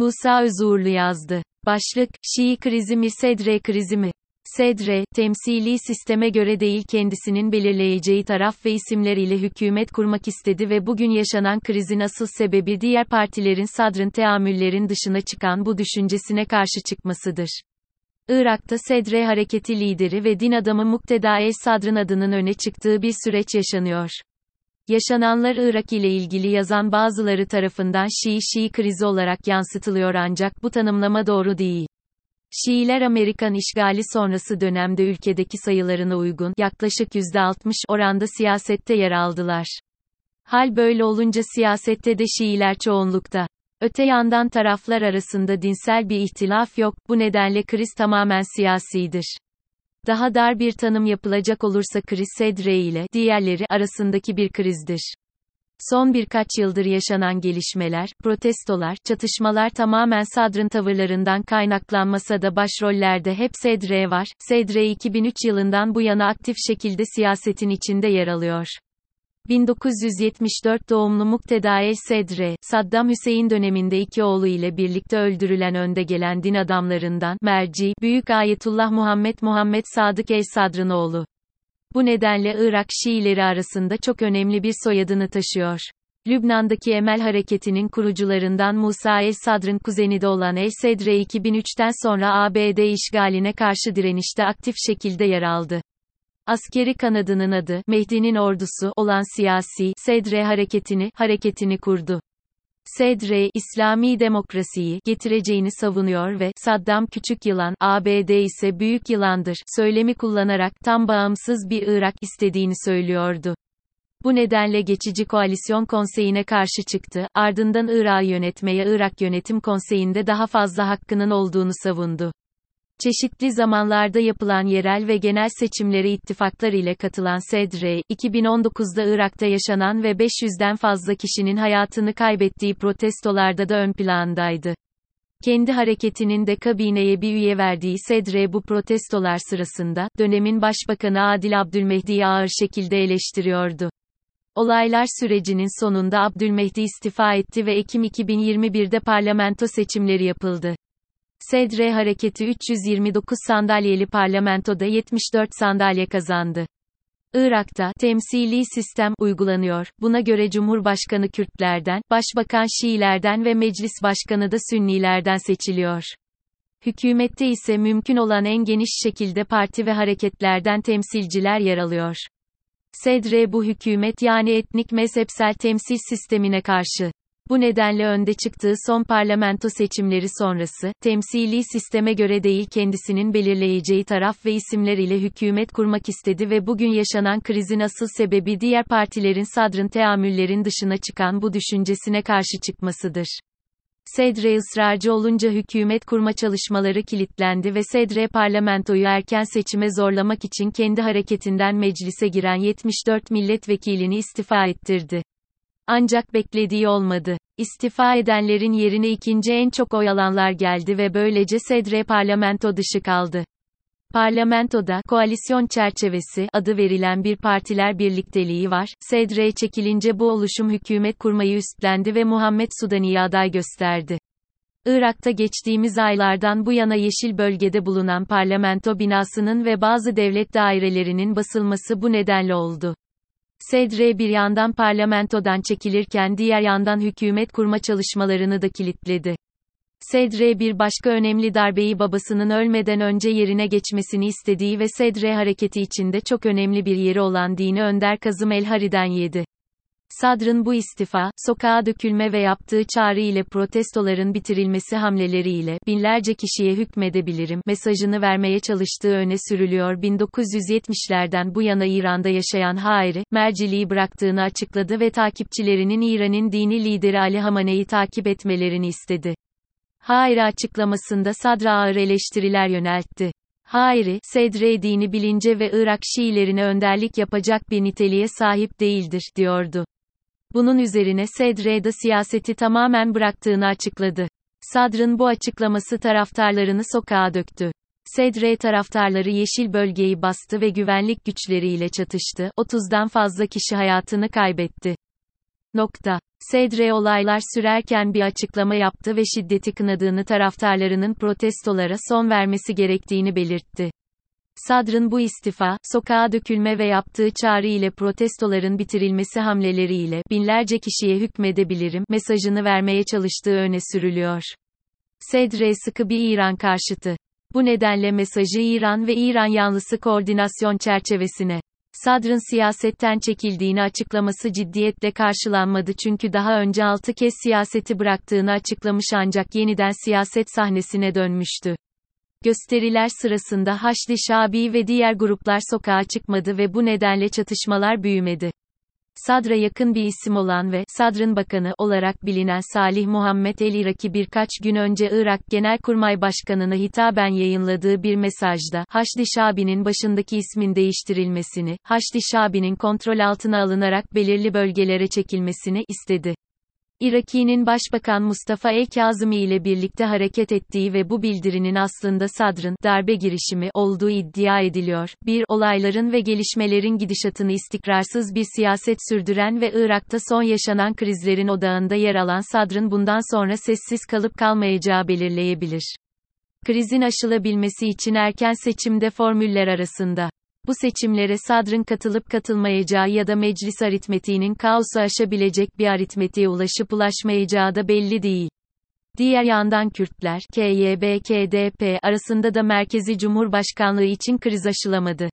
Musa Özuğurlu yazdı. Başlık, Şii krizi mi Sedre krizi mi? Sedre, temsili sisteme göre değil kendisinin belirleyeceği taraf ve isimler ile hükümet kurmak istedi ve bugün yaşanan krizin asıl sebebi diğer partilerin sadrın teamüllerin dışına çıkan bu düşüncesine karşı çıkmasıdır. Irak'ta Sedre hareketi lideri ve din adamı Mukteda El Sadr'ın adının öne çıktığı bir süreç yaşanıyor. Yaşananlar Irak ile ilgili yazan bazıları tarafından Şii-Şii krizi olarak yansıtılıyor ancak bu tanımlama doğru değil. Şiiler Amerikan işgali sonrası dönemde ülkedeki sayılarına uygun yaklaşık %60 oranda siyasette yer aldılar. Hal böyle olunca siyasette de Şiiler çoğunlukta. Öte yandan taraflar arasında dinsel bir ihtilaf yok, bu nedenle kriz tamamen siyasidir. Daha dar bir tanım yapılacak olursa kriz Sedre ile diğerleri arasındaki bir krizdir. Son birkaç yıldır yaşanan gelişmeler, protestolar, çatışmalar tamamen Sadr'ın tavırlarından kaynaklanmasa da başrollerde hep Sedre var. Sedre 2003 yılından bu yana aktif şekilde siyasetin içinde yer alıyor. 1974 doğumlu Mukteda El Sedre, Saddam Hüseyin döneminde iki oğlu ile birlikte öldürülen önde gelen din adamlarından, merci, Büyük Ayetullah Muhammed Muhammed Sadık El Sadr'ın oğlu. Bu nedenle Irak Şiileri arasında çok önemli bir soyadını taşıyor. Lübnan'daki Emel Hareketi'nin kurucularından Musa El Sadr'ın kuzeni de olan El Sedre 2003'ten sonra ABD işgaline karşı direnişte aktif şekilde yer aldı. Askeri kanadının adı, Mehdi'nin ordusu olan siyasi, Sedre hareketini, hareketini kurdu. Sedre, İslami demokrasiyi getireceğini savunuyor ve Saddam küçük yılan, ABD ise büyük yılandır söylemi kullanarak tam bağımsız bir Irak istediğini söylüyordu. Bu nedenle geçici koalisyon konseyine karşı çıktı, ardından Irak'ı yönetmeye Irak Yönetim Konseyi'nde daha fazla hakkının olduğunu savundu. Çeşitli zamanlarda yapılan yerel ve genel seçimlere ittifaklar ile katılan Sedre, 2019'da Irak'ta yaşanan ve 500'den fazla kişinin hayatını kaybettiği protestolarda da ön plandaydı. Kendi hareketinin de kabineye bir üye verdiği Sedre bu protestolar sırasında, dönemin başbakanı Adil Abdülmehdi'yi ağır şekilde eleştiriyordu. Olaylar sürecinin sonunda Abdülmehdi istifa etti ve Ekim 2021'de parlamento seçimleri yapıldı. Sedre hareketi 329 sandalyeli parlamentoda 74 sandalye kazandı. Irak'ta temsili sistem uygulanıyor. Buna göre Cumhurbaşkanı Kürtlerden, Başbakan Şiilerden ve Meclis Başkanı da Sünnilerden seçiliyor. Hükümette ise mümkün olan en geniş şekilde parti ve hareketlerden temsilciler yer alıyor. Sedre bu hükümet yani etnik mezhepsel temsil sistemine karşı. Bu nedenle önde çıktığı son parlamento seçimleri sonrası, temsili sisteme göre değil kendisinin belirleyeceği taraf ve isimler ile hükümet kurmak istedi ve bugün yaşanan krizin asıl sebebi diğer partilerin sadrın teamüllerin dışına çıkan bu düşüncesine karşı çıkmasıdır. Sedre ısrarcı olunca hükümet kurma çalışmaları kilitlendi ve Sedre parlamentoyu erken seçime zorlamak için kendi hareketinden meclise giren 74 milletvekilini istifa ettirdi. Ancak beklediği olmadı. İstifa edenlerin yerine ikinci en çok oy alanlar geldi ve böylece Sedre parlamento dışı kaldı. Parlamentoda koalisyon çerçevesi adı verilen bir partiler birlikteliği var. Sedre çekilince bu oluşum hükümet kurmayı üstlendi ve Muhammed Sudani'yi aday gösterdi. Irak'ta geçtiğimiz aylardan bu yana yeşil bölgede bulunan parlamento binasının ve bazı devlet dairelerinin basılması bu nedenle oldu. Sedre bir yandan parlamentodan çekilirken diğer yandan hükümet kurma çalışmalarını da kilitledi. Sedre bir başka önemli darbeyi babasının ölmeden önce yerine geçmesini istediği ve Sedre hareketi içinde çok önemli bir yeri olan dini önder Kazım El-Hari'den yedi. Sadr'ın bu istifa, sokağa dökülme ve yaptığı çağrı ile protestoların bitirilmesi hamleleriyle binlerce kişiye hükmedebilirim mesajını vermeye çalıştığı öne sürülüyor. 1970'lerden bu yana İran'da yaşayan Hairi, merciliği bıraktığını açıkladı ve takipçilerinin İran'ın dini lideri Ali Hamane'yi takip etmelerini istedi. Hairi açıklamasında Sadr'a ağır eleştiriler yöneltti. Hairi, Sedre dini bilince ve Irak Şiilerine önderlik yapacak bir niteliğe sahip değildir, diyordu. Bunun üzerine Sedre siyaseti tamamen bıraktığını açıkladı. Sadr'ın bu açıklaması taraftarlarını sokağa döktü. Sedre taraftarları yeşil bölgeyi bastı ve güvenlik güçleriyle çatıştı. 30'dan fazla kişi hayatını kaybetti. Nokta. Sedre olaylar sürerken bir açıklama yaptı ve şiddeti kınadığını taraftarlarının protestolara son vermesi gerektiğini belirtti. Sadr'ın bu istifa, sokağa dökülme ve yaptığı çağrı ile protestoların bitirilmesi hamleleriyle binlerce kişiye hükmedebilirim mesajını vermeye çalıştığı öne sürülüyor. Sedre sıkı bir İran karşıtı. Bu nedenle mesajı İran ve İran yanlısı koordinasyon çerçevesine Sadr'ın siyasetten çekildiğini açıklaması ciddiyetle karşılanmadı çünkü daha önce 6 kez siyaseti bıraktığını açıklamış ancak yeniden siyaset sahnesine dönmüştü. Gösteriler sırasında Haçlı Şabi ve diğer gruplar sokağa çıkmadı ve bu nedenle çatışmalar büyümedi. Sadr'a yakın bir isim olan ve Sadr'ın bakanı olarak bilinen Salih Muhammed El Iraki birkaç gün önce Irak Genelkurmay Başkanı'na hitaben yayınladığı bir mesajda Haçlı Şabi'nin başındaki ismin değiştirilmesini, Haçlı Şabi'nin kontrol altına alınarak belirli bölgelere çekilmesini istedi. Iraki'nin Başbakan Mustafa El-Kazımi ile birlikte hareket ettiği ve bu bildirinin aslında Sadr'ın darbe girişimi olduğu iddia ediliyor. Bir Olayların ve gelişmelerin gidişatını istikrarsız bir siyaset sürdüren ve Irak'ta son yaşanan krizlerin odağında yer alan Sadr'ın bundan sonra sessiz kalıp kalmayacağı belirleyebilir. Krizin aşılabilmesi için erken seçimde formüller arasında bu seçimlere Sadr'ın katılıp katılmayacağı ya da meclis aritmetiğinin kaosu aşabilecek bir aritmetiğe ulaşıp ulaşmayacağı da belli değil. Diğer yandan Kürtler, KYB-KDP arasında da merkezi cumhurbaşkanlığı için kriz aşılamadı.